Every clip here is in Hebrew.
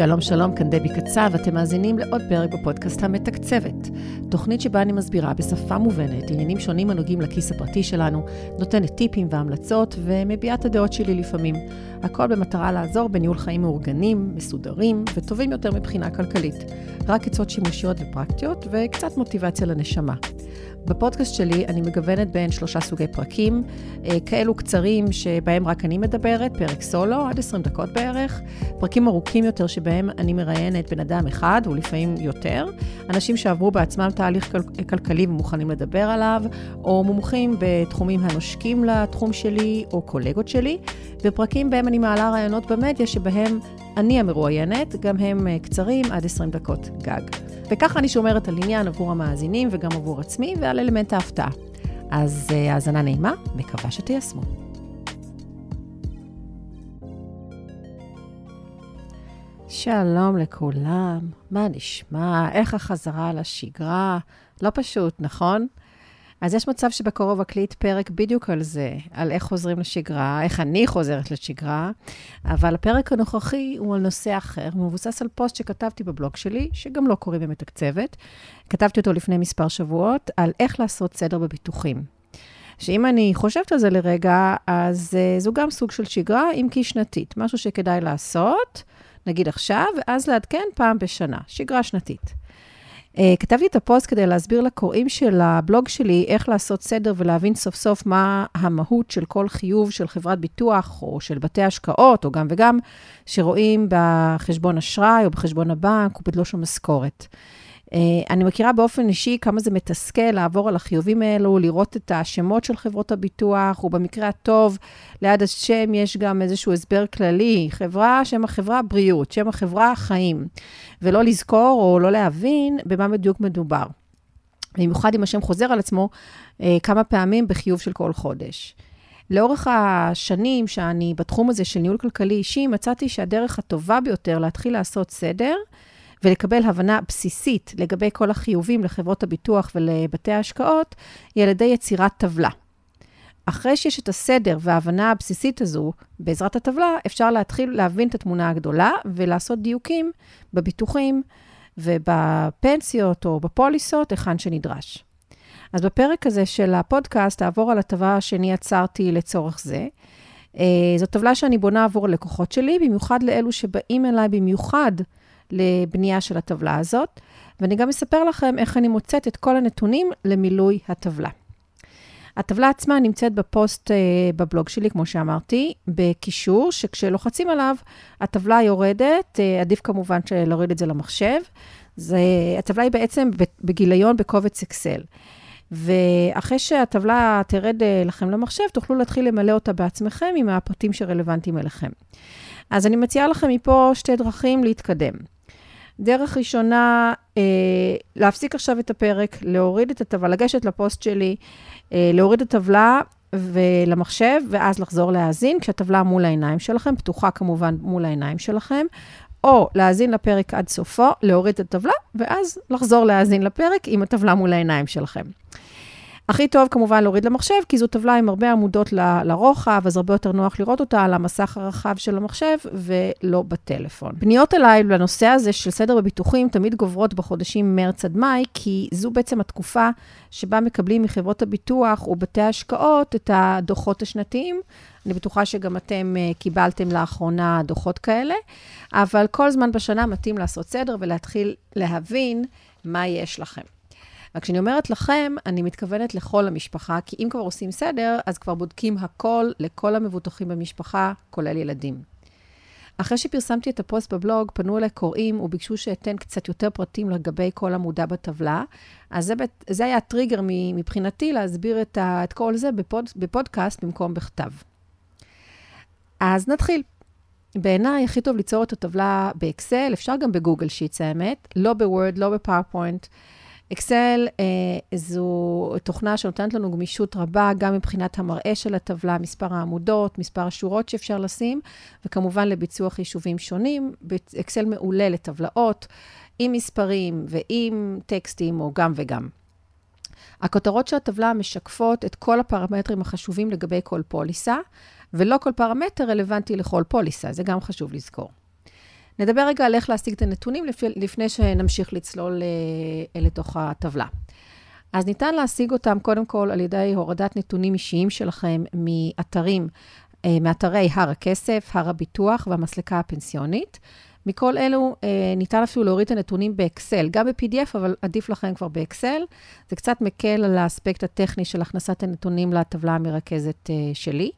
שלום שלום, כאן דבי קצב, אתם מאזינים לעוד פרק בפודקאסט המתקצבת. תוכנית שבה אני מסבירה בשפה מובנת עניינים שונים הנוגעים לכיס הפרטי שלנו, נותנת טיפים והמלצות ומביעה את הדעות שלי לפעמים. הכל במטרה לעזור בניהול חיים מאורגנים, מסודרים וטובים יותר מבחינה כלכלית. רק עצות שימושיות ופרקטיות וקצת מוטיבציה לנשמה. בפודקאסט שלי אני מגוונת בין שלושה סוגי פרקים, אה, כאלו קצרים שבהם רק אני מדברת, פרק סולו, עד 20 דקות בערך, פרקים ארוכים יותר שבהם אני מראיינת בן אדם אחד, ולפעמים יותר, אנשים שעברו בעצמם תהליך כל- כלכלי ומוכנים לדבר עליו, או מומחים בתחומים הנושקים לתחום שלי, או קולגות שלי, ופרקים בהם אני מעלה רעיונות במדיה שבהם אני המרואיינת, גם הם אה, קצרים, עד 20 דקות גג. וככה אני שומרת על עניין עבור המאזינים וגם עבור עצמי ועל אלמנט ההפתעה. אז אה, האזנה נעימה, מקווה שתיישמו. שלום לכולם, מה נשמע? איך החזרה לשגרה? לא פשוט, נכון? אז יש מצב שבקרוב אקליט פרק בדיוק על זה, על איך חוזרים לשגרה, איך אני חוזרת לשגרה, אבל הפרק הנוכחי הוא על נושא אחר, מבוסס על פוסט שכתבתי בבלוג שלי, שגם לו קוראים המתקצבת. כתבתי אותו לפני מספר שבועות, על איך לעשות סדר בביטוחים. שאם אני חושבת על זה לרגע, אז אה, זו גם סוג של שגרה, אם כי שנתית, משהו שכדאי לעשות, נגיד עכשיו, ואז לעדכן פעם בשנה, שגרה שנתית. Uh, כתבתי את הפוסט כדי להסביר לקוראים של הבלוג שלי איך לעשות סדר ולהבין סוף סוף מה המהות של כל חיוב של חברת ביטוח או של בתי השקעות, או גם וגם, שרואים בחשבון אשראי או בחשבון הבנק או בתלוש המשכורת. Uh, אני מכירה באופן אישי כמה זה מתסכל לעבור על החיובים האלו, לראות את השמות של חברות הביטוח, ובמקרה הטוב, ליד השם יש גם איזשהו הסבר כללי, חברה, שם החברה, בריאות, שם החברה, חיים, ולא לזכור או לא להבין במה בדיוק מדובר. במיוחד אם השם חוזר על עצמו uh, כמה פעמים בחיוב של כל חודש. לאורך השנים שאני בתחום הזה של ניהול כלכלי אישי, מצאתי שהדרך הטובה ביותר להתחיל לעשות סדר, ולקבל הבנה בסיסית לגבי כל החיובים לחברות הביטוח ולבתי ההשקעות, היא על ידי יצירת טבלה. אחרי שיש את הסדר וההבנה הבסיסית הזו, בעזרת הטבלה, אפשר להתחיל להבין את התמונה הגדולה ולעשות דיוקים בביטוחים ובפנסיות או בפוליסות, היכן שנדרש. אז בפרק הזה של הפודקאסט, אעבור על הטבלה שאני יצרתי לצורך זה. זו טבלה שאני בונה עבור הלקוחות שלי, במיוחד לאלו שבאים אליי במיוחד לבנייה של הטבלה הזאת, ואני גם אספר לכם איך אני מוצאת את כל הנתונים למילוי הטבלה. הטבלה עצמה נמצאת בפוסט בבלוג שלי, כמו שאמרתי, בקישור, שכשלוחצים עליו, הטבלה יורדת, עדיף כמובן להוריד את זה למחשב. זה, הטבלה היא בעצם בגיליון בקובץ אקסל. ואחרי שהטבלה תרד לכם למחשב, תוכלו להתחיל למלא אותה בעצמכם עם הפרטים שרלוונטיים אליכם. אז אני מציעה לכם מפה שתי דרכים להתקדם. דרך ראשונה, אה, להפסיק עכשיו את הפרק, להוריד את הטבלה, לגשת לפוסט שלי, אה, להוריד את הטבלה ולמחשב, ואז לחזור להאזין, כשהטבלה מול העיניים שלכם, פתוחה כמובן מול העיניים שלכם, או להאזין לפרק עד סופו, להוריד את הטבלה, ואז לחזור להאזין לפרק עם הטבלה מול העיניים שלכם. הכי טוב כמובן להוריד למחשב, כי זו טבלה עם הרבה עמודות ל- לרוחב, אז הרבה יותר נוח לראות אותה על המסך הרחב של המחשב ולא בטלפון. פניות אליי לנושא הזה של סדר בביטוחים תמיד גוברות בחודשים מרץ עד מאי, כי זו בעצם התקופה שבה מקבלים מחברות הביטוח ובתי ההשקעות את הדוחות השנתיים. אני בטוחה שגם אתם קיבלתם לאחרונה דוחות כאלה, אבל כל זמן בשנה מתאים לעשות סדר ולהתחיל להבין מה יש לכם. רק כשאני אומרת לכם, אני מתכוונת לכל המשפחה, כי אם כבר עושים סדר, אז כבר בודקים הכל לכל המבוטחים במשפחה, כולל ילדים. אחרי שפרסמתי את הפוסט בבלוג, פנו אליי קוראים וביקשו שאתן קצת יותר פרטים לגבי כל עמודה בטבלה. אז זה, זה היה הטריגר מבחינתי להסביר את, ה, את כל זה בפוד, בפודקאסט במקום בכתב. אז נתחיל. בעיניי הכי טוב ליצור את הטבלה ב Excel, אפשר גם ב Google Sheets האמת, לא ב Word, לא ב PowerPoint. Excel אה, זו תוכנה שנותנת לנו גמישות רבה, גם מבחינת המראה של הטבלה, מספר העמודות, מספר השורות שאפשר לשים, וכמובן לביצוע חישובים שונים. אקסל מעולה לטבלאות, עם מספרים ועם טקסטים, או גם וגם. הכותרות של הטבלה משקפות את כל הפרמטרים החשובים לגבי כל פוליסה, ולא כל פרמטר רלוונטי לכל פוליסה, זה גם חשוב לזכור. נדבר רגע על איך להשיג את הנתונים לפני שנמשיך לצלול לתוך הטבלה. אז ניתן להשיג אותם קודם כל על ידי הורדת נתונים אישיים שלכם מאתרים, מאתרי הר הכסף, הר הביטוח והמסלקה הפנסיונית. מכל אלו אה, ניתן אפילו להוריד את הנתונים באקסל, גם ב-PDF, אבל עדיף לכם כבר באקסל. זה קצת מקל על האספקט הטכני של הכנסת הנתונים לטבלה המרכזת אה, שלי.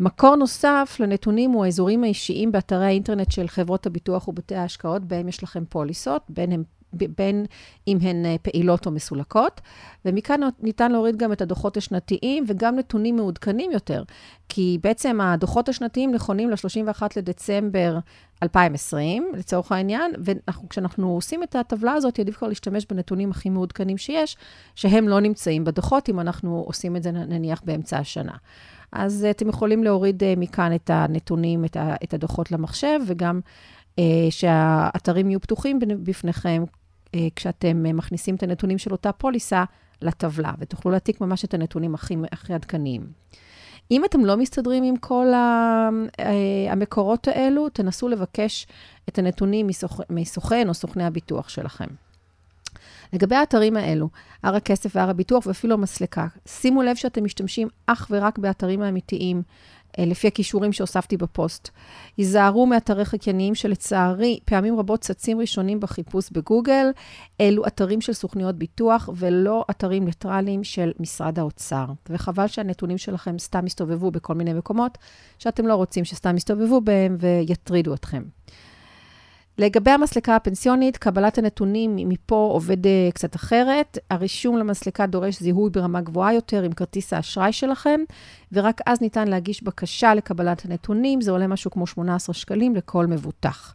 מקור נוסף לנתונים הוא האזורים האישיים באתרי האינטרנט של חברות הביטוח ובתי ההשקעות, בהם יש לכם פוליסות, בין הם בין אם הן אה, פעילות או מסולקות, ומכאן ניתן להוריד גם את הדוחות השנתיים וגם נתונים מעודכנים יותר, כי בעצם הדוחות השנתיים נכונים ל-31 לדצמבר 2020, לצורך העניין, וכשאנחנו עושים את הטבלה הזאת, עדיף כבר להשתמש בנתונים הכי מעודכנים שיש, שהם לא נמצאים בדוחות, אם אנחנו עושים את זה נניח באמצע השנה. אז אה, אתם יכולים להוריד אה, מכאן את הנתונים, את הדוחות למחשב, וגם שהאתרים יהיו פתוחים בפניכם אה, כשאתם אה, מכניסים את הנתונים של אותה פוליסה לטבלה, ותוכלו להעתיק ממש את הנתונים הכי, הכי עדכניים. אם אתם לא מסתדרים עם כל אה, המקורות האלו, תנסו לבקש את הנתונים מסוכן או סוכני הביטוח שלכם. לגבי האתרים האלו, הר הכסף והר הביטוח ואפילו המסלקה, שימו לב שאתם משתמשים אך ורק באתרים האמיתיים, אה, לפי הכישורים שהוספתי בפוסט. היזהרו מאתרי חקייניים שלצערי פעמים רבות צצים ראשונים בחיפוש בגוגל. אלו אתרים של סוכניות ביטוח ולא אתרים ניטרליים של משרד האוצר. וחבל שהנתונים שלכם סתם יסתובבו בכל מיני מקומות שאתם לא רוצים שסתם יסתובבו בהם ויטרידו אתכם. לגבי המסלקה הפנסיונית, קבלת הנתונים מפה עובד אה, קצת אחרת. הרישום למסלקה דורש זיהוי ברמה גבוהה יותר עם כרטיס האשראי שלכם, ורק אז ניתן להגיש בקשה לקבלת הנתונים. זה עולה משהו כמו 18 שקלים לכל מבוטח.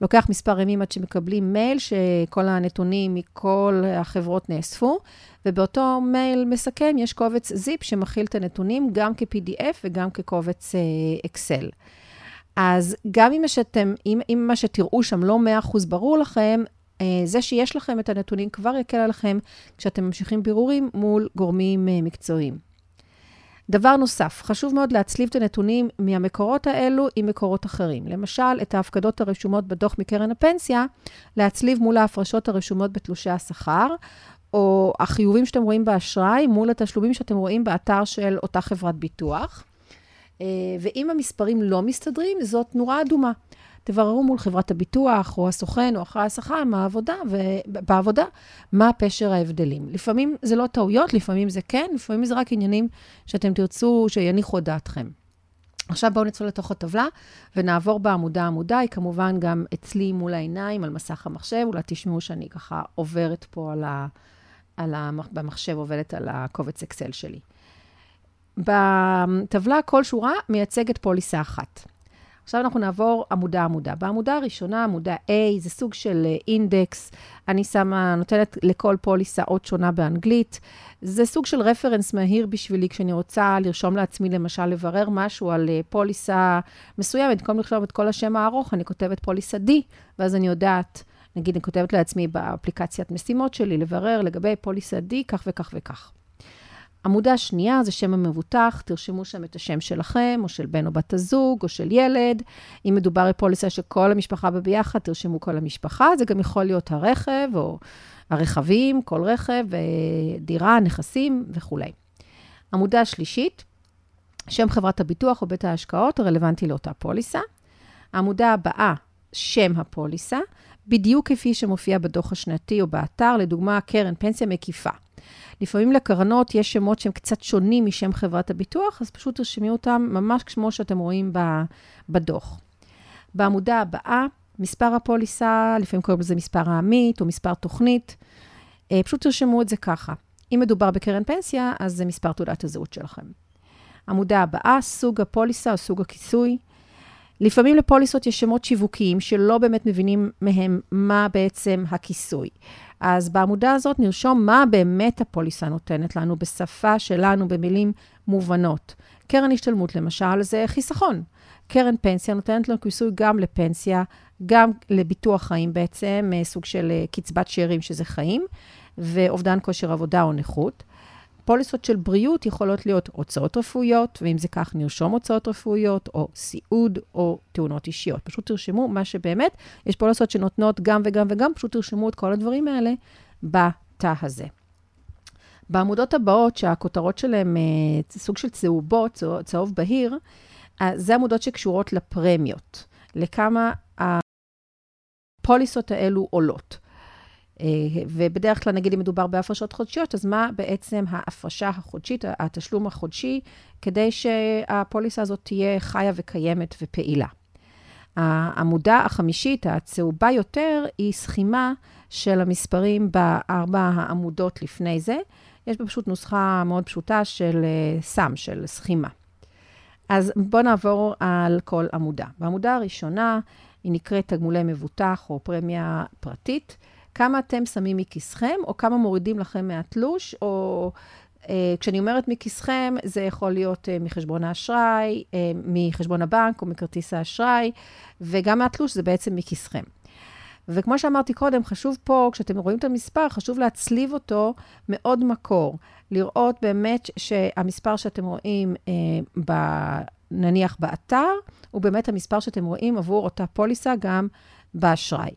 לוקח מספר ימים עד שמקבלים מייל שכל הנתונים מכל החברות נאספו, ובאותו מייל מסכם יש קובץ זיפ שמכיל את הנתונים גם כ-PDF וגם כקובץ אקסל. Uh, אז גם אם, שאתם, אם, אם מה שתראו שם לא 100% ברור לכם, אה, זה שיש לכם את הנתונים כבר יקל עליכם כשאתם ממשיכים בירורים מול גורמים אה, מקצועיים. דבר נוסף, חשוב מאוד להצליב את הנתונים מהמקורות האלו עם מקורות אחרים. למשל, את ההפקדות הרשומות בדוח מקרן הפנסיה, להצליב מול ההפרשות הרשומות בתלושי השכר, או החיובים שאתם רואים באשראי מול התשלומים שאתם רואים באתר של אותה חברת ביטוח. אה, ואם המספרים לא מסתדרים, זאת נורה אדומה. תבררו מול חברת הביטוח, או הסוכן, או אחראי השכר, מהעבודה, ובעבודה, מה פשר ההבדלים. לפעמים זה לא טעויות, לפעמים זה כן, לפעמים זה רק עניינים שאתם תרצו שיניחו את דעתכם. עכשיו בואו נצא לתוך הטבלה ונעבור בעמודה-עמודה, היא כמובן גם אצלי מול העיניים על מסך המחשב, אולי תשמעו שאני ככה עוברת פה על ה... על ה... במחשב, עובדת על הקובץ אקסל שלי. בטבלה כל שורה מייצגת פוליסה אחת. עכשיו אנחנו נעבור עמודה-עמודה. בעמודה הראשונה, עמודה A, זה סוג של אינדקס. אני שמה, נותנת לכל פוליסה אות שונה באנגלית. זה סוג של רפרנס מהיר בשבילי כשאני רוצה לרשום לעצמי, למשל, לברר משהו על אה, פוליסה מסוימת. במקום לכתוב את כל השם הארוך, אני כותבת פוליסה D, ואז אני יודעת, נגיד, אני כותבת לעצמי באפליקציית משימות שלי, לברר לגבי פוליסה D, כך וכך וכך. עמודה שנייה זה שם המבוטח, תרשמו שם את השם שלכם, או של בן או בת הזוג, או של ילד. אם מדובר בפוליסה שכל המשפחה בביחד, תרשמו כל המשפחה. זה גם יכול להיות הרכב, או הרכבים, כל רכב, דירה, נכסים וכולי. עמודה שלישית, שם חברת הביטוח או בית ההשקעות הרלוונטי לאותה פוליסה. העמודה הבאה, שם הפוליסה, בדיוק כפי שמופיע בדוח השנתי או באתר, לדוגמה, קרן פנסיה מקיפה. לפעמים לקרנות יש שמות שהם קצת שונים משם חברת הביטוח, אז פשוט תרשמי אותם ממש כמו שאתם רואים בדוח. בעמודה הבאה, מספר הפוליסה, לפעמים קוראים לזה מספר העמית או מספר תוכנית. אה, פשוט תרשמו את זה ככה. אם מדובר בקרן פנסיה, אז זה מספר תעודת הזהות שלכם. עמודה הבאה, סוג הפוליסה או סוג הכיסוי. לפעמים לפוליסות יש שמות שיווקיים שלא באמת מבינים מהם מה בעצם הכיסוי. אז בעמודה הזאת נרשום מה באמת הפוליסה נותנת לנו בשפה שלנו, במילים מובנות. קרן השתלמות, למשל, זה חיסכון. קרן פנסיה נותנת לנו כיסוי גם לפנסיה, גם לביטוח חיים בעצם, סוג של אה, קצבת שאירים שזה חיים, ואובדן כושר עבודה או נכות. פוליסות של בריאות יכולות להיות הוצאות רפואיות, ואם זה כך, נרשום הוצאות רפואיות, או סיעוד, או תאונות אישיות. פשוט תרשמו מה שבאמת, יש פוליסות שנותנות גם וגם וגם, פשוט תרשמו את כל הדברים האלה בתא הזה. בעמודות הבאות, שהכותרות שלהן אה, סוג של צהובות, צהוב, בהיר, אה, זה עמודות שקשורות לפרמיות, לכמה הפוליסות האלו עולות. אה, ובדרך כלל, נגיד, אם מדובר בהפרשות חודשיות, אז מה בעצם ההפרשה החודשית, התשלום החודשי, כדי שהפוליסה הזאת תהיה חיה וקיימת ופעילה. העמודה החמישית, הצהובה יותר, היא סכימה של המספרים בארבע העמודות לפני זה. יש בה פשוט נוסחה מאוד פשוטה של אה, סם, של סכימה. אז בואו נעבור על כל עמודה. בעמודה הראשונה, היא נקראת תגמולי מבוטח או פרמיה פרטית. כמה אתם שמים מכיסכם, או כמה מורידים לכם מהתלוש, או אה, כשאני אומרת מכיסכם, זה יכול להיות אה, מחשבון האשראי, אה, מחשבון הבנק או מכרטיס האשראי, וגם מהתלוש זה בעצם מכיסכם. וכמו שאמרתי קודם, חשוב פה, כשאתם רואים את המספר, חשוב להצליב אותו מעוד מקור. לראות באמת שהמספר שאתם רואים, אה, ב, נניח באתר, הוא באמת המספר שאתם רואים עבור אותה פוליסה גם באשראי.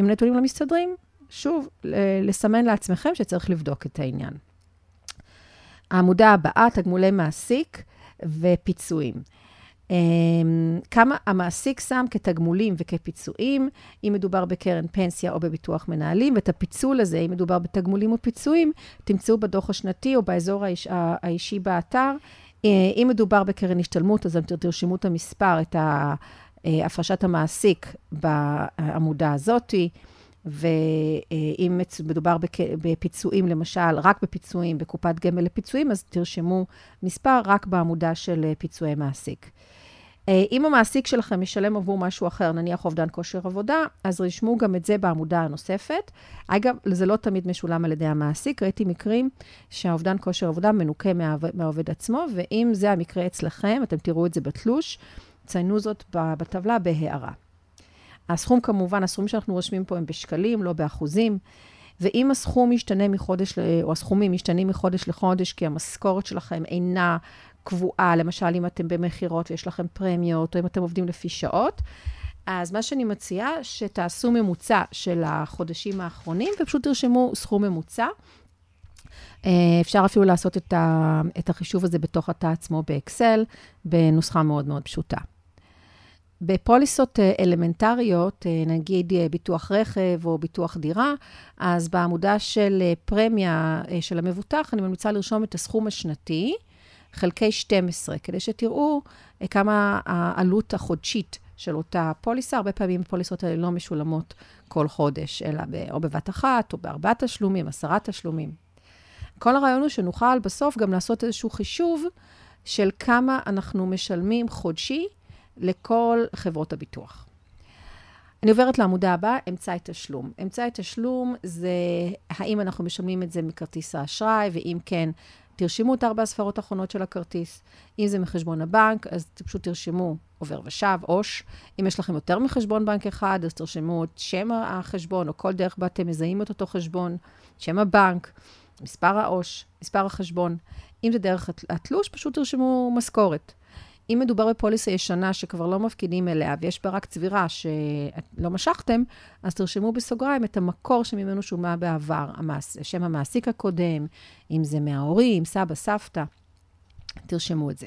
אם נתונים לא מסתדרים, שוב, לסמן לעצמכם שצריך לבדוק את העניין. העמודה הבאה, תגמולי מעסיק ופיצויים. אמ, כמה המעסיק שם כתגמולים וכפיצויים, אם מדובר בקרן פנסיה או בביטוח מנהלים, ואת הפיצול הזה, אם מדובר בתגמולים או פיצויים, תמצאו בדוח השנתי או באזור האיש, האישי באתר. אה, אם מדובר בקרן השתלמות, אז תרשמו את המספר, את אה, הפרשת המעסיק בעמודה הזאתי. ואם מדובר בפיצויים, למשל, רק בפיצויים, בקופת גמל לפיצויים, אז תרשמו מספר רק בעמודה של פיצויי מעסיק. אה, אם המעסיק שלכם משלם עבור משהו אחר, נניח אובדן כושר עבודה, אז רשמו גם את זה בעמודה הנוספת. אגב, זה לא תמיד משולם על ידי המעסיק. ראיתי מקרים שהאובדן כושר עבודה מנוכה מהעובד עצמו, ואם זה המקרה אצלכם, אתם תראו את זה בתלוש, ציינו זאת בטבלה בהערה. הסכום כמובן, הסכומים שאנחנו רושמים פה הם בשקלים, לא באחוזים. ואם הסכום משתנה מחודש, או הסכומים משתנים מחודש לחודש, כי המשכורת שלכם אינה קבועה, למשל אם אתם במכירות ויש לכם פרמיות, או אם אתם עובדים לפי שעות, אז מה שאני מציעה, שתעשו ממוצע של החודשים האחרונים, ופשוט תרשמו סכום ממוצע. אה, אפשר אפילו לעשות את, ה, את החישוב הזה בתוך התא עצמו באקסל, בנוסחה מאוד מאוד פשוטה. בפוליסות אה, אלמנטריות, אה, נגיד ביטוח רכב או ביטוח דירה, אז בעמודה של פרמיה של המבוטח, אני ממליצה לרשום את הסכום השנתי, חלקי 12, כדי שתראו אה, כמה העלות החודשית של אותה פוליסה. הרבה פעמים הפוליסות האלה לא משולמות כל חודש, אלא או בבת אחת, או בארבעה תשלומים, עשרה תשלומים. כל הרעיון הוא שנוכל בסוף גם לעשות איזשהו חישוב של כמה אנחנו משלמים חודשי לכל חברות הביטוח. אני עוברת לעמודה הבאה, אמצעי תשלום. אמצעי תשלום זה האם אנחנו משלמים את זה מכרטיס האשראי, ואם כן, תרשמו את ארבע הספרות האחרונות של הכרטיס. אם זה מחשבון הבנק, אז פשוט תרשמו עובר ושב, עו"ש. אם יש לכם יותר מחשבון בנק אחד, אז תרשמו את שם החשבון, או כל דרך בה אתם מזהים את אותו חשבון, שם הבנק, מספר העו"ש, מספר החשבון. אם זה דרך התלוש, פשוט תרשמו משכורת. אם מדובר בפוליסה ישנה שכבר לא מפקידים אליה ויש בה רק צבירה שלא משכתם, אז תרשמו בסוגריים את המקור שממנו שומע בעבר, המעש, שם המעסיק הקודם, אם זה מההורים, סבא, סבתא, תרשמו את זה.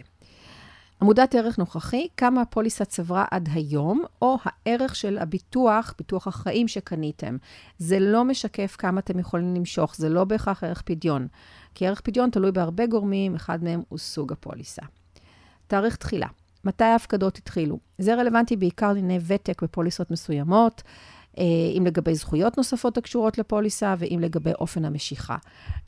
עמודת ערך נוכחי, כמה הפוליסה צברה עד היום, או הערך של הביטוח, ביטוח החיים שקניתם. זה לא משקף כמה אתם יכולים למשוך, זה לא בהכרח ערך פדיון. כי ערך פדיון תלוי בהרבה גורמים, אחד מהם הוא סוג הפוליסה. תאריך תחילה, מתי ההפקדות התחילו. זה רלוונטי בעיקר לענייני ותק בפוליסות מסוימות, אה, אם לגבי זכויות נוספות הקשורות לפוליסה ואם לגבי אופן המשיכה.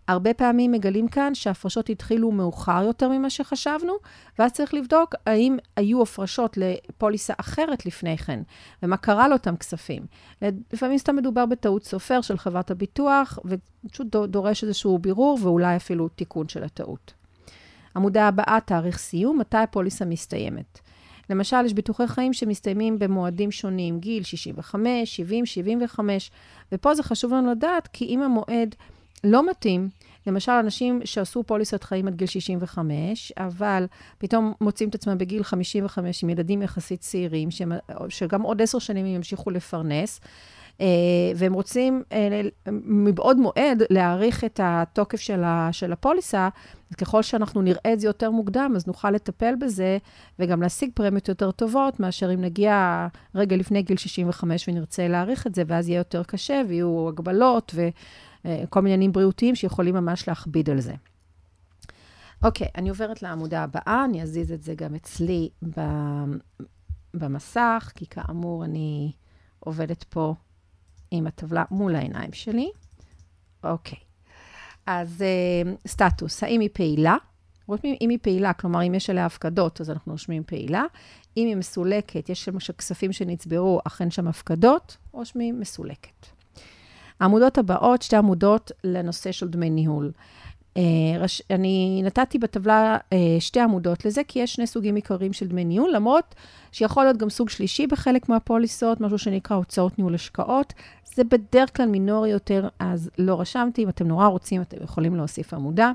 הרבה פעמים מגלים כאן שההפרשות התחילו מאוחר יותר ממה שחשבנו, ואז צריך לבדוק האם היו הפרשות לפוליסה אחרת לפני כן, ומה קרה לאותם כספים. לפעמים סתם מדובר בטעות סופר של חברת הביטוח, ופשוט דורש איזשהו בירור ואולי אפילו תיקון של הטעות. עמודה הבאה, תאריך סיום, מתי הפוליסה מסתיימת. למשל, יש ביטוחי חיים שמסתיימים במועדים שונים, גיל 65, 70, 75, ופה זה חשוב לנו לדעת, כי אם המועד לא מתאים. למשל, אנשים שעשו פוליסת חיים עד גיל 65, אבל פתאום מוצאים את עצמם בגיל 55 עם ילדים יחסית צעירים, שהם, שגם עוד עשר שנים הם ימשיכו לפרנס, אה, והם רוצים אה, מבעוד מועד להאריך את התוקף של הפוליסה, ככל שאנחנו נראה את זה יותר מוקדם, אז נוכל לטפל בזה וגם להשיג פרמיות יותר טובות, מאשר אם נגיע רגע לפני גיל 65 ונרצה להאריך את זה, ואז יהיה יותר קשה ויהיו הגבלות וכל מיני עניינים בריאותיים שיכולים ממש להכביד על זה. אוקיי, אני עוברת לעמודה הבאה, אני אזיז את זה גם אצלי במסך, כי כאמור, אני עובדת פה עם הטבלה מול העיניים שלי. אוקיי. אז uh, סטטוס, האם היא פעילה? רושמים אם היא פעילה, כלומר, אם יש עליה הפקדות, אז אנחנו רושמים פעילה. אם היא מסולקת, יש למשל כספים שנצברו, אכן שם הפקדות, רושמים מסולקת. העמודות הבאות, שתי עמודות לנושא של דמי ניהול. אה, אני נתתי בטבלה אה, שתי עמודות לזה, כי יש שני סוגים עיקריים של דמי ניהול, למרות שיכול להיות גם סוג שלישי בחלק מהפוליסות, משהו שנקרא הוצאות ניהול השקעות. זה בדרך כלל מינורי יותר, אז לא רשמתי. אם אתם נורא רוצים, אתם יכולים להוסיף עמודה.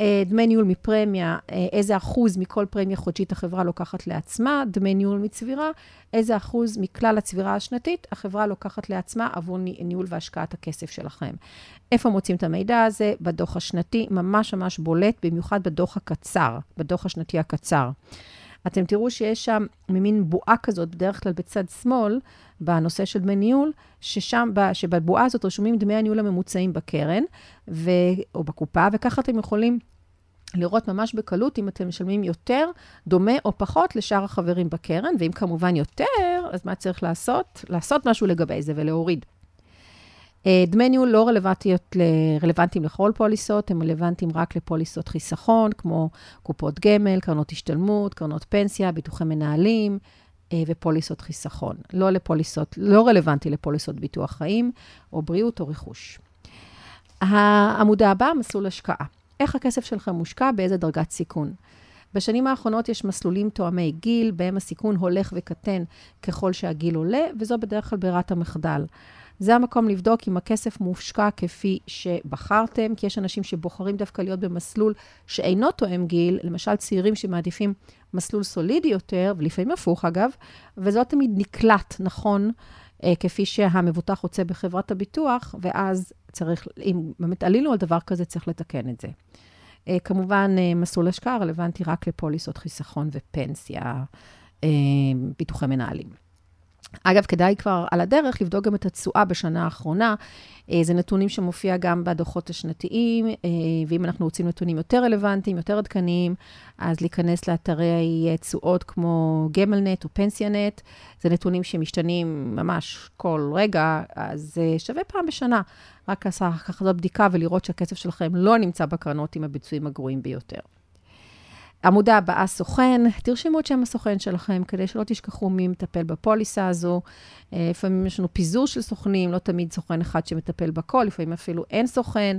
אה, דמי ניהול מפרמיה, אה, איזה אחוז מכל פרמיה חודשית החברה לוקחת לעצמה, דמי ניהול מצבירה, איזה אחוז מכלל הצבירה השנתית החברה לוקחת לעצמה עבור ניהול והשקעת הכסף שלכם. איפה מוצאים את המידע הזה? בדוח השנתי, ממש ממש בולט, במיוחד בדוח הקצר, בדוח השנתי הקצר. אתם תראו שיש שם ממין בועה כזאת, בדרך כלל בצד שמאל, בנושא של דמי ניהול, ששם, שבבועה הזאת רשומים דמי הניהול הממוצעים בקרן ו, או בקופה, וככה אתם יכולים לראות ממש בקלות אם אתם משלמים יותר, דומה או פחות לשאר החברים בקרן, ואם כמובן יותר, אז מה צריך לעשות? לעשות משהו לגבי זה ולהוריד. אה, דמי ניהול לא רלוונטיים לכל פוליסות, הם רלוונטיים רק לפוליסות חיסכון, כמו קופות גמל, קרנות השתלמות, קרנות פנסיה, ביטוחי מנהלים אה, ופוליסות חיסכון. לא לפוליסות, לא רלוונטי לפוליסות ביטוח חיים, או בריאות או רכוש. העמודה הבאה, מסלול השקעה. איך הכסף שלכם מושקע, באיזה דרגת סיכון. בשנים האחרונות יש מסלולים תואמי גיל, בהם הסיכון הולך וקטן ככל שהגיל עולה, וזו בדרך כלל ברירת המחדל. זה המקום לבדוק אם הכסף מושקע כפי שבחרתם, כי יש אנשים שבוחרים דווקא להיות במסלול שאינו תואם גיל, למשל צעירים שמעדיפים מסלול סולידי יותר, ולפעמים הפוך אגב, וזה לא תמיד נקלט נכון, אה, כפי שהמבוטח רוצה בחברת הביטוח, ואז צריך, אם באמת עלינו על דבר כזה, צריך לתקן את זה. אה, כמובן, אה, מסלול השקעה רלוונטי רק לפוליסות חיסכון ופנסיה, ביטוחי מנהלים. אגב, כדאי כבר על הדרך לבדוק גם את התשואה בשנה האחרונה. אה, זה נתונים שמופיע גם בדוחות השנתיים, אה, ואם אנחנו רוצים נתונים יותר רלוונטיים, יותר עדכניים, אז להיכנס לאתרי תשואות כמו גמלנט או פנסיונט. זה נתונים שמשתנים ממש כל רגע, אז אה, שווה פעם בשנה. רק ככה זאת בדיקה ולראות שהכסף שלכם לא נמצא בקרנות עם הביצועים הגרועים ביותר. עמודה הבאה, סוכן, תרשמו את שם הסוכן שלכם, כדי שלא תשכחו מי מטפל בפוליסה הזו. אה, לפעמים יש לנו פיזור של סוכנים, לא תמיד סוכן אחד שמטפל בכל, לפעמים אפילו אין סוכן.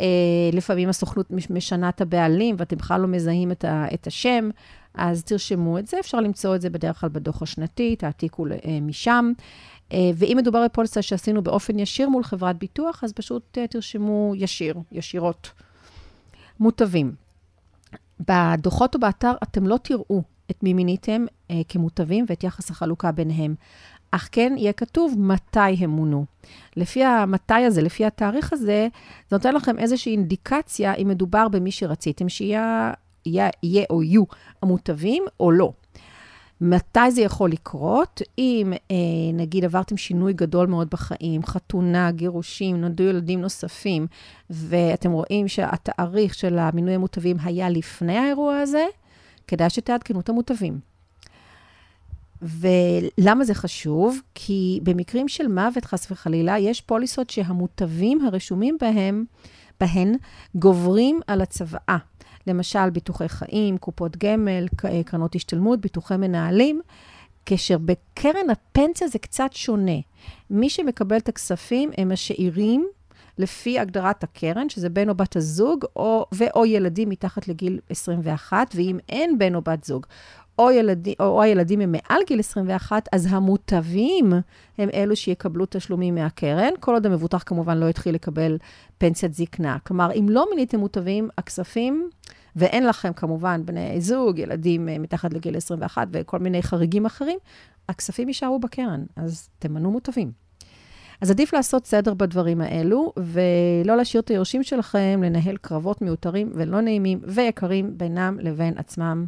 אה, לפעמים הסוכנות משנה את הבעלים ואתם בכלל לא מזהים את, ה, את השם, אז תרשמו את זה. אפשר למצוא את זה בדרך כלל בדוח השנתי, תעתיקו אה, משם. ואם מדובר בפוליסה שעשינו באופן ישיר מול חברת ביטוח, אז פשוט תרשמו ישיר, ישירות. מוטבים. בדוחות או באתר אתם לא תראו את מי מיניתם אה, כמוטבים ואת יחס החלוקה ביניהם. אך כן יהיה כתוב מתי הם מונו. לפי המתי הזה, לפי התאריך הזה, זה נותן לכם איזושהי אינדיקציה אם מדובר במי שרציתם שיהיה יהיה או יהיו המוטבים או לא. מתי זה יכול לקרות? אם אה, נגיד עברתם שינוי גדול מאוד בחיים, חתונה, גירושים, נולדו ילדים נוספים, ואתם רואים שהתאריך של המינוי המוטבים היה לפני האירוע הזה, כדאי שתעדכנו את המוטבים. ולמה זה חשוב? כי במקרים של מוות, חס וחלילה, יש פוליסות שהמוטבים הרשומים בהם, בהן גוברים על הצוואה. למשל ביטוחי חיים, קופות גמל, קרנות השתלמות, ביטוחי מנהלים, כאשר בקרן הפנסיה זה קצת שונה. מי שמקבל את הכספים הם השאירים לפי הגדרת הקרן, שזה בן או בת הזוג, או, ואו ילדים מתחת לגיל 21, ואם אין בן או בת זוג, או, ילדי, או, או הילדים הם מעל גיל 21, אז המוטבים הם אלו שיקבלו תשלומים מהקרן, כל עוד המבוטח כמובן לא יתחיל לקבל פנסיית זקנה. כלומר, אם לא מיניתם מוטבים, הכספים, ואין לכם כמובן בני זוג, ילדים אה, מתחת לגיל 21 וכל מיני חריגים אחרים, הכספים יישארו בקרן, אז תמנו מוטבים. אז עדיף לעשות סדר בדברים האלו, ולא להשאיר את היורשים שלכם לנהל קרבות מיותרים ולא נעימים ויקרים בינם לבין עצמם.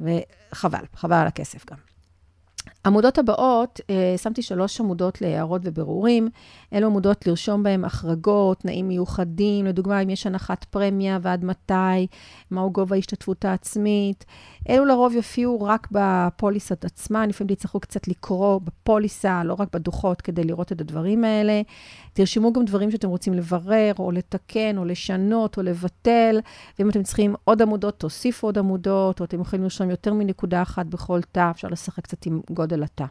וחבל, חבל על הכסף גם. עמודות הבאות, אה, שמתי שלוש עמודות להערות ובירורים. אלו עמודות לרשום בהן החרגות, תנאים מיוחדים, לדוגמה, אם יש הנחת פרמיה ועד מתי, מהו גובה ההשתתפות העצמית. אלו לרוב יופיעו רק בפוליסת עצמה, לפעמים תצטרכו קצת לקרוא בפוליסה, לא רק בדוחות, כדי לראות את הדברים האלה. תרשמו גם דברים שאתם רוצים לברר, או לתקן, או לשנות, או לבטל. ואם אתם צריכים עוד עמודות, תוסיפו עוד עמודות, או אתם יכולים לרשום יותר מנקודה אחת בכל תא, אפשר לשחק קצת עם גודל התא.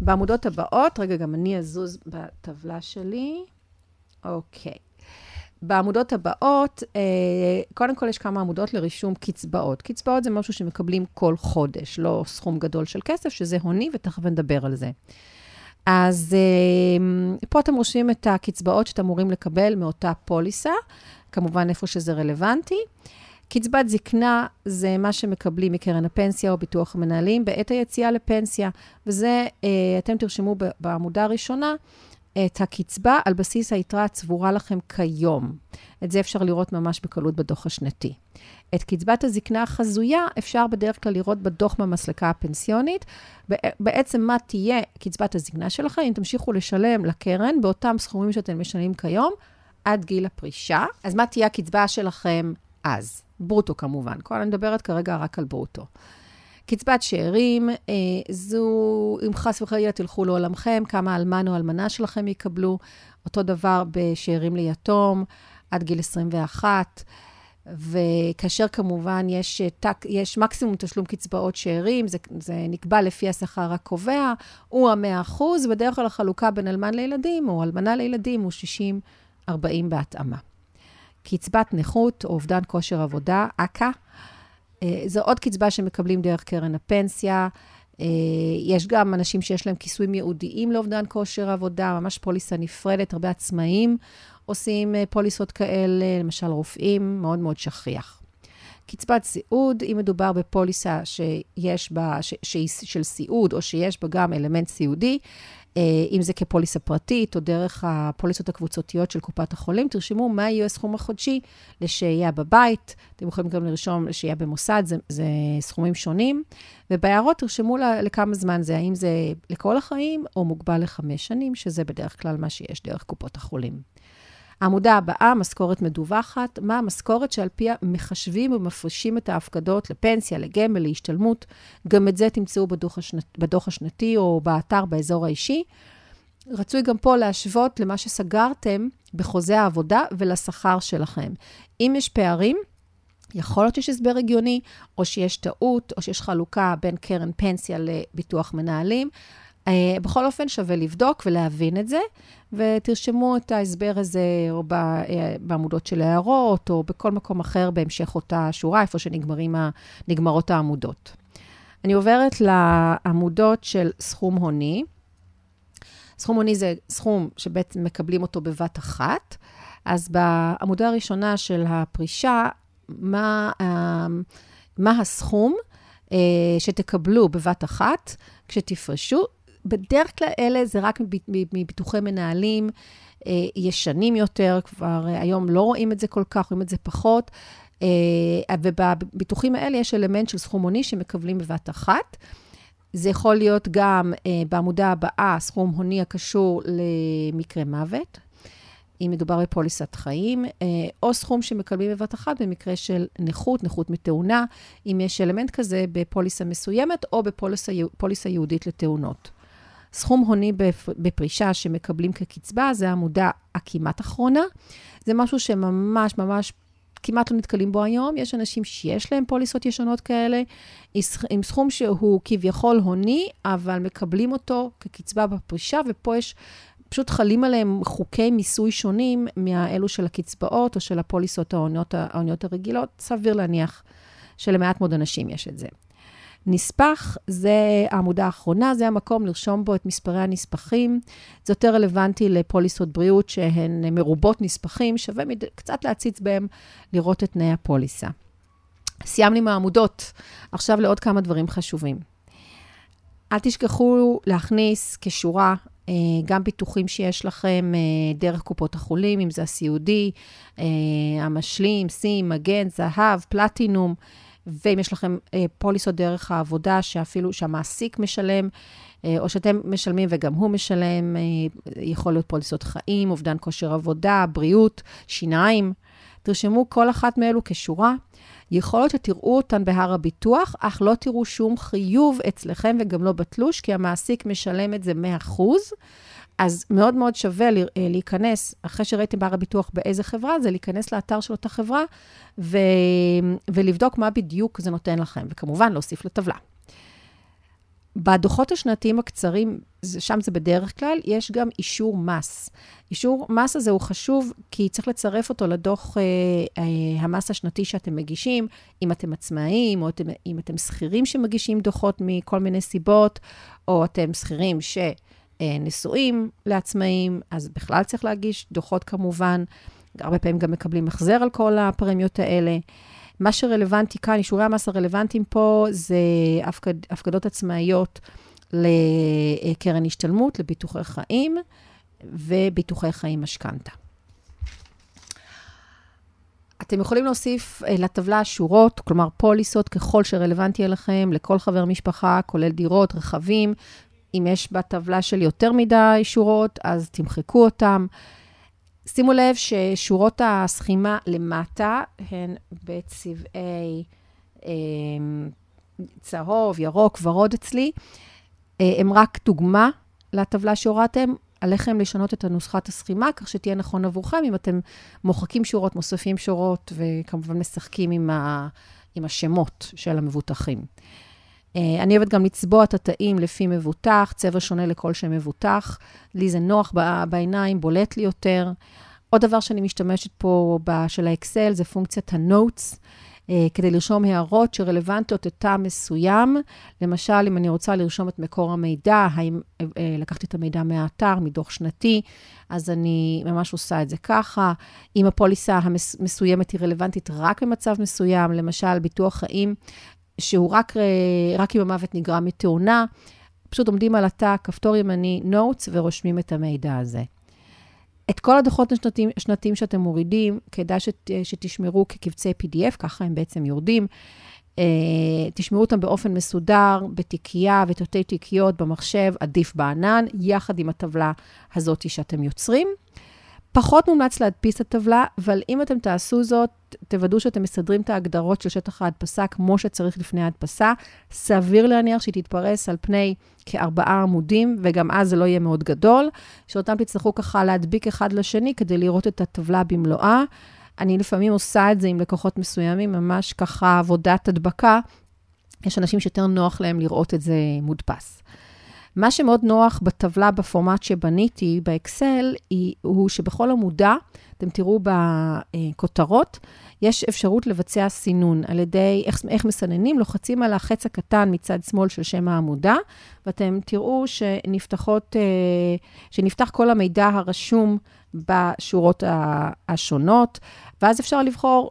בעמודות הבאות, רגע, גם אני אזוז בטבלה שלי. אוקיי. בעמודות הבאות, אה, קודם כל יש כמה עמודות לרישום קצבאות. קצבאות זה משהו שמקבלים כל חודש, לא סכום גדול של כסף, שזה הוני, ותכף נדבר על זה. אז אה, פה אתם רושמים את הקצבאות שאתם אמורים לקבל מאותה פוליסה, כמובן איפה שזה רלוונטי. קצבת זקנה זה מה שמקבלים מקרן הפנסיה או ביטוח המנהלים בעת היציאה לפנסיה, וזה, אה, אתם תרשמו בעמודה הראשונה, את הקצבה על בסיס היתרה הצבורה לכם כיום. את זה אפשר לראות ממש בקלות בדוח השנתי. את קצבת הזקנה החזויה אפשר בדרך כלל לראות בדוח מהמסלקה הפנסיונית. בעצם מה תהיה קצבת הזקנה שלכם אם תמשיכו לשלם לקרן באותם סכומים שאתם משלמים כיום עד גיל הפרישה. אז מה תהיה הקצבה שלכם אז? ברוטו כמובן. כל אני מדברת כרגע רק על ברוטו. קצבת שאירים, אה, זו, אם חס וחלילה תלכו לעולמכם, כמה אלמן או אלמנה שלכם יקבלו. אותו דבר בשאירים ליתום, עד גיל 21. וכאשר כמובן יש, תק, יש מקסימום תשלום קצבאות שאירים, זה, זה נקבע לפי השכר הקובע, הוא המאה אחוז, בדרך כלל החלוקה בין אלמן לילדים או אלמנה לילדים הוא 60-40 בהתאמה. קצבת נכות או אובדן כושר עבודה, אכ"א, אה, זו עוד קצבה שמקבלים דרך קרן הפנסיה. אה, יש גם אנשים שיש להם כיסויים ייעודיים לאובדן כושר עבודה, ממש פוליסה נפרדת, הרבה עצמאים עושים אה, פוליסות כאלה, למשל רופאים, מאוד מאוד שכיח. קצבת סיעוד, אם מדובר בפוליסה שיש בה, ש, שהיא של סיעוד, או שיש בה גם אלמנט סיעודי, אה, אם זה כפוליסה פרטית או דרך הפוליסות הקבוצתיות של קופת החולים, תרשמו מה יהיה הסכום החודשי לשהייה בבית. אתם יכולים גם לרשום לשהייה במוסד, זה, זה סכומים שונים. ובהערות תרשמו לכמה זמן זה, האם זה לכל החיים או מוגבל לחמש שנים, שזה בדרך כלל מה שיש דרך קופות החולים. העמודה הבאה, משכורת מדווחת, מה המשכורת שעל פיה מחשבים ומפרישים את ההפקדות לפנסיה, לגמל, להשתלמות. גם את זה תמצאו בדוח, השנת, בדוח השנתי או באתר באזור האישי. רצוי גם פה להשוות למה שסגרתם בחוזה העבודה ולשכר שלכם. אם יש פערים, יכול להיות שיש הסבר הגיוני, או שיש טעות, או שיש חלוקה בין קרן פנסיה לביטוח מנהלים. Uh, בכל אופן, שווה לבדוק ולהבין את זה, ותרשמו את ההסבר הזה או uh, בעמודות של הערות, או בכל מקום אחר בהמשך אותה שורה, איפה שנגמרות העמודות. אני עוברת לעמודות של סכום הוני. סכום הוני זה סכום שבעצם מקבלים אותו בבת אחת. אז בעמודה הראשונה של הפרישה, מה, uh, מה הסכום שתקבלו בבת אחת כשתפרשו? בדרך כלל אלה זה רק מביטוחי מנהלים אה, ישנים יותר, כבר אה, היום לא רואים את זה כל כך, רואים את זה פחות. אה, ובביטוחים האלה יש אלמנט של סכום הוני שמקבלים בבת אחת. זה יכול להיות גם בעמודה הבאה, סכום הוני הקשור למקרה מוות, אם מדובר בפוליסת חיים, או סכום שמקבלים בבת אחת במקרה של נכות, נכות מתאונה, אם יש אלמנט כזה בפוליסה מסוימת או בפוליסה ייעודית לתאונות. סכום הוני בפרישה שמקבלים כקצבה, זה העמודה הכמעט אחרונה. זה משהו שממש ממש כמעט לא נתקלים בו היום. יש אנשים שיש להם פוליסות ישנות כאלה, עם סכום שהוא כביכול הוני, אבל מקבלים אותו כקצבה בפרישה, ופה יש, פשוט חלים עליהם חוקי מיסוי שונים מאלו של הקצבאות או של הפוליסות ההוניות הרגילות. סביר להניח שלמעט מאוד אנשים יש את זה. נספח זה העמודה האחרונה, זה המקום לרשום בו את מספרי הנספחים. זה יותר רלוונטי לפוליסות בריאות שהן מרובות נספחים, שווה מד... קצת להציץ בהם, לראות את תנאי הפוליסה. סיימנו עם העמודות, עכשיו לעוד כמה דברים חשובים. אל תשכחו להכניס כשורה אה, גם ביטוחים שיש לכם אה, דרך קופות החולים, אם זה הסיעודי, אה, המשלים, סים, מגן, זהב, פלטינום, ואם יש לכם פוליסות דרך העבודה, שאפילו שהמעסיק משלם, או שאתם משלמים וגם הוא משלם, יכול להיות פוליסות חיים, אובדן כושר עבודה, בריאות, שיניים. תרשמו כל אחת מאלו כשורה. יכול להיות שתראו אותן בהר הביטוח, אך לא תראו שום חיוב אצלכם וגם לא בתלוש, כי המעסיק משלם את זה 100%. אז מאוד מאוד שווה אה, להיכנס, אחרי שראיתם בהר הביטוח באיזה חברה, זה להיכנס לאתר של אותה חברה ו... ולבדוק מה בדיוק זה נותן לכם, וכמובן להוסיף לטבלה. בדוחות השנתיים הקצרים, שם זה בדרך כלל, יש גם אישור מס. אישור מס הזה הוא חשוב, כי צריך לצרף אותו לדוח אה, אה, המס השנתי שאתם מגישים, אם אתם עצמאים, או אתם, אם אתם שכירים שמגישים דוחות מכל מיני סיבות, או אתם שכירים שנשואים לעצמאים, אז בכלל צריך להגיש דוחות כמובן. הרבה פעמים גם מקבלים החזר על כל הפרמיות האלה. מה שרלוונטי כאן, אישורי המס הרלוונטיים פה, זה הפקד, הפקדות עצמאיות לקרן השתלמות, לביטוחי חיים וביטוחי חיים משכנתה. אתם יכולים להוסיף אה, לטבלה שורות, כלומר פוליסות, ככל שרלוונטי אליכם, לכל חבר משפחה, כולל דירות, רכבים. אם יש בטבלה של יותר מדי שורות, אז תמחקו אותם. שימו לב ששורות הסכימה למטה הן בצבעי אה, צהוב, ירוק, ורוד אצלי. אה, הם רק דוגמה לטבלה שהורדתם. עליכם לשנות את הנוסחת הסכימה, כך שתהיה נכון עבורכם, אם אתם מוחקים שורות, מוסיפים שורות, וכמובן משחקים עם, ה, עם השמות של המבוטחים. אה, אני אוהבת גם לצבוע את התאים לפי מבוטח, צבע שונה לכל שם מבוטח. לי זה נוח בעיניים, בולט לי יותר. עוד דבר שאני משתמשת פה של האקסל זה פונקציית ה-Notes, אה, כדי לרשום הערות שרלוונטיות לטעם מסוים. למשל, אם אני רוצה לרשום את מקור המידע, האם אה, לקחתי את המידע מהאתר, מדוח שנתי, אז אני ממש עושה את זה ככה. אם הפוליסה המסוימת היא רלוונטית רק במצב מסוים, למשל, ביטוח חיים שהוא רק, אה, רק אם המוות נגרם מתאונה, פשוט עומדים על התא, כפתור ימני, Notes, ורושמים את המידע הזה. את כל הדוחות השנתיים, שאתם מורידים, כדאי שת, שתשמרו כקבצי PDF, ככה הם בעצם יורדים. Uh, תשמרו אותם באופן מסודר, בתיקייה ותתי תיקיות במחשב, עדיף בענן, יחד עם הטבלה הזאת שאתם יוצרים. פחות מומלץ להדפיס את הטבלה, אבל אם אתם תעשו זאת, תוודאו שאתם מסדרים את ההגדרות של שטח ההדפסה כמו שצריך לפני ההדפסה. סביר להניח שהיא תתפרס על פני כארבעה עמודים, וגם אז זה לא יהיה מאוד גדול, שאותם תצטרכו ככה להדביק אחד לשני כדי לראות את הטבלה במלואה. אני לפעמים עושה את זה עם לקוחות מסוימים, ממש ככה עבודת הדבקה. יש אנשים שיותר נוח להם לראות את זה מודפס. מה שמאוד נוח בטבלה בפורמט שבניתי באקסל, הוא שבכל עמודה, אתם תראו בכותרות, יש אפשרות לבצע סינון על ידי, איך, איך מסננים, לוחצים על החץ הקטן מצד שמאל של שם העמודה, ואתם תראו שנפתחות, אה, שנפתח כל המידע הרשום בשורות השונות, ואז אפשר לבחור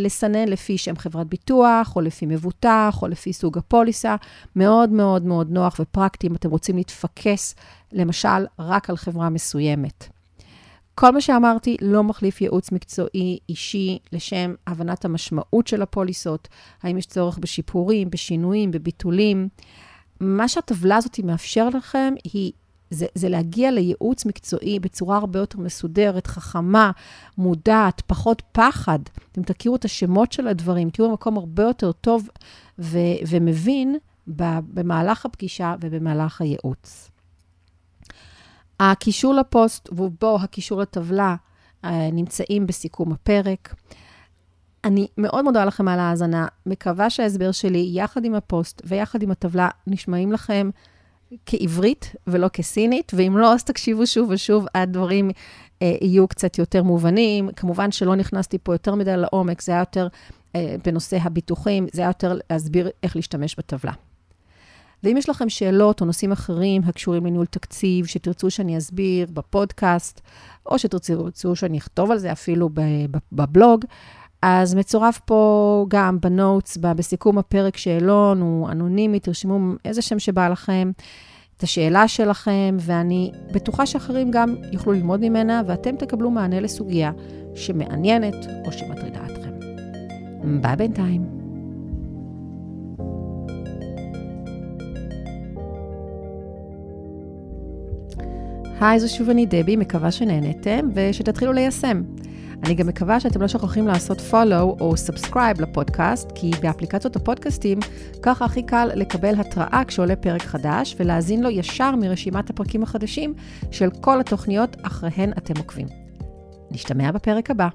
לסנן לפי שם חברת ביטוח, או לפי מבוטח, או לפי סוג הפוליסה. מאוד מאוד מאוד נוח ופרקטי אם אתם רוצים להתפקס, למשל, רק על חברה מסוימת. כל מה שאמרתי לא מחליף ייעוץ מקצועי אישי לשם הבנת המשמעות של הפוליסות, האם יש צורך בשיפורים, בשינויים, בביטולים. מה שהטבלה הזאת מאפשר לכם היא זה, זה להגיע לייעוץ מקצועי בצורה הרבה יותר מסודרת, חכמה, מודעת, פחות פחד. אתם תכירו את השמות של הדברים, תהיו במקום הרבה יותר טוב ו, ומבין במהלך הפגישה ובמהלך הייעוץ. הקישור לפוסט ובו הקישור לטבלה אה, נמצאים בסיכום הפרק. אני מאוד מודה לכם על ההאזנה, מקווה שההסבר שלי, יחד עם הפוסט ויחד עם הטבלה, נשמעים לכם כעברית ולא כסינית, ואם לא, אז תקשיבו שוב ושוב עד דברים אה, יהיו קצת יותר מובנים. כמובן שלא נכנסתי פה יותר מדי לעומק, זה היה יותר אה, בנושא הביטוחים, זה היה יותר להסביר איך להשתמש בטבלה. ואם יש לכם שאלות או נושאים אחרים הקשורים לניהול תקציב, שתרצו שאני אסביר בפודקאסט, או שתרצו שאני אכתוב על זה אפילו בבלוג, אז מצורף פה גם בנוטס, בסיכום הפרק שאלון, הוא אנונימי, תרשמו איזה שם שבא לכם, את השאלה שלכם, ואני בטוחה שאחרים גם יוכלו ללמוד ממנה, ואתם תקבלו מענה לסוגיה שמעניינת או שמטרידה אתכם. ביי בינתיים. היי, זו שוב אני דבי, מקווה שנהנתם ושתתחילו ליישם. אני גם מקווה שאתם לא שוכחים לעשות follow או subscribe לפודקאסט, כי באפליקציות הפודקאסטים ככה הכי קל לקבל התראה כשעולה פרק חדש ולהאזין לו ישר מרשימת הפרקים החדשים של כל התוכניות אחריהן אתם עוקבים. נשתמע בפרק הבא.